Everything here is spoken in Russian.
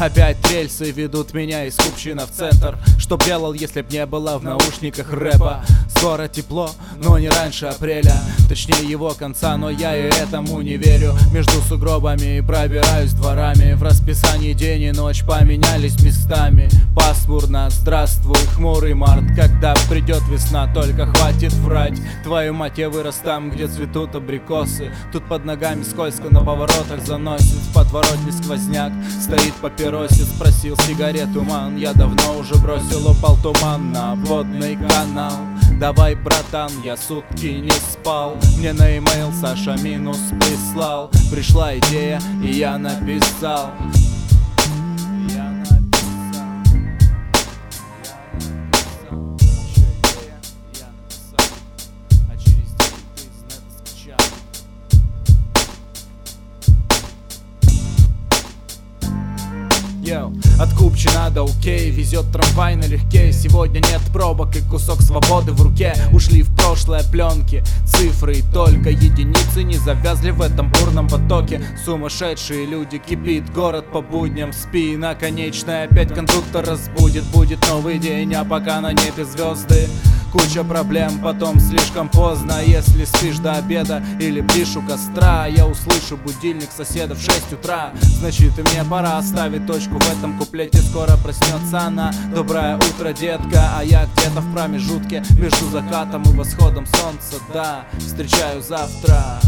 Опять рельсы ведут меня из Купчина в центр. Что б делал, если б не было в наушниках рэпа. Скоро тепло, но не раньше апреля. Точнее его конца, но я и этому не верю. Между сугробами пробираюсь дворами. В раз расписании день и ночь поменялись местами. Пасмурно, здравствуй, хмурый март Когда придет весна, только хватит врать. Твою мать, я вырос там, где цветут абрикосы. Тут под ногами скользко на поворотах заносит В подворотне сквозняк, стоит папиросит Спросил сигарету, ман, я давно уже бросил Упал туман на водный канал. Давай, братан, я сутки не спал. Мне на имейл Саша минус прислал. Пришла идея, и я написал Йоу, от Купчина до Окей Везет трамвай налегке. Сегодня нет пробок и кусок свободы в руке. Ушли в прошлое пленки. Цифры и только единицы Не завязли в этом бурном потоке. Сумасшедшие люди Кипит город по будням. Спи, наконечная опять кондуктор разбудит Будет новый день, а пока на небе звезды Куча проблем, потом слишком поздно. Если спишь до обеда или ближе у костра Я услышу будильник соседа в 6 утра. Значит и мне пора оставить точку в этом куплете. Скоро проснется она. Доброе утро, детка. А я где-то в промежутке Между закатом и восходом солнца. Да, встречаю завтра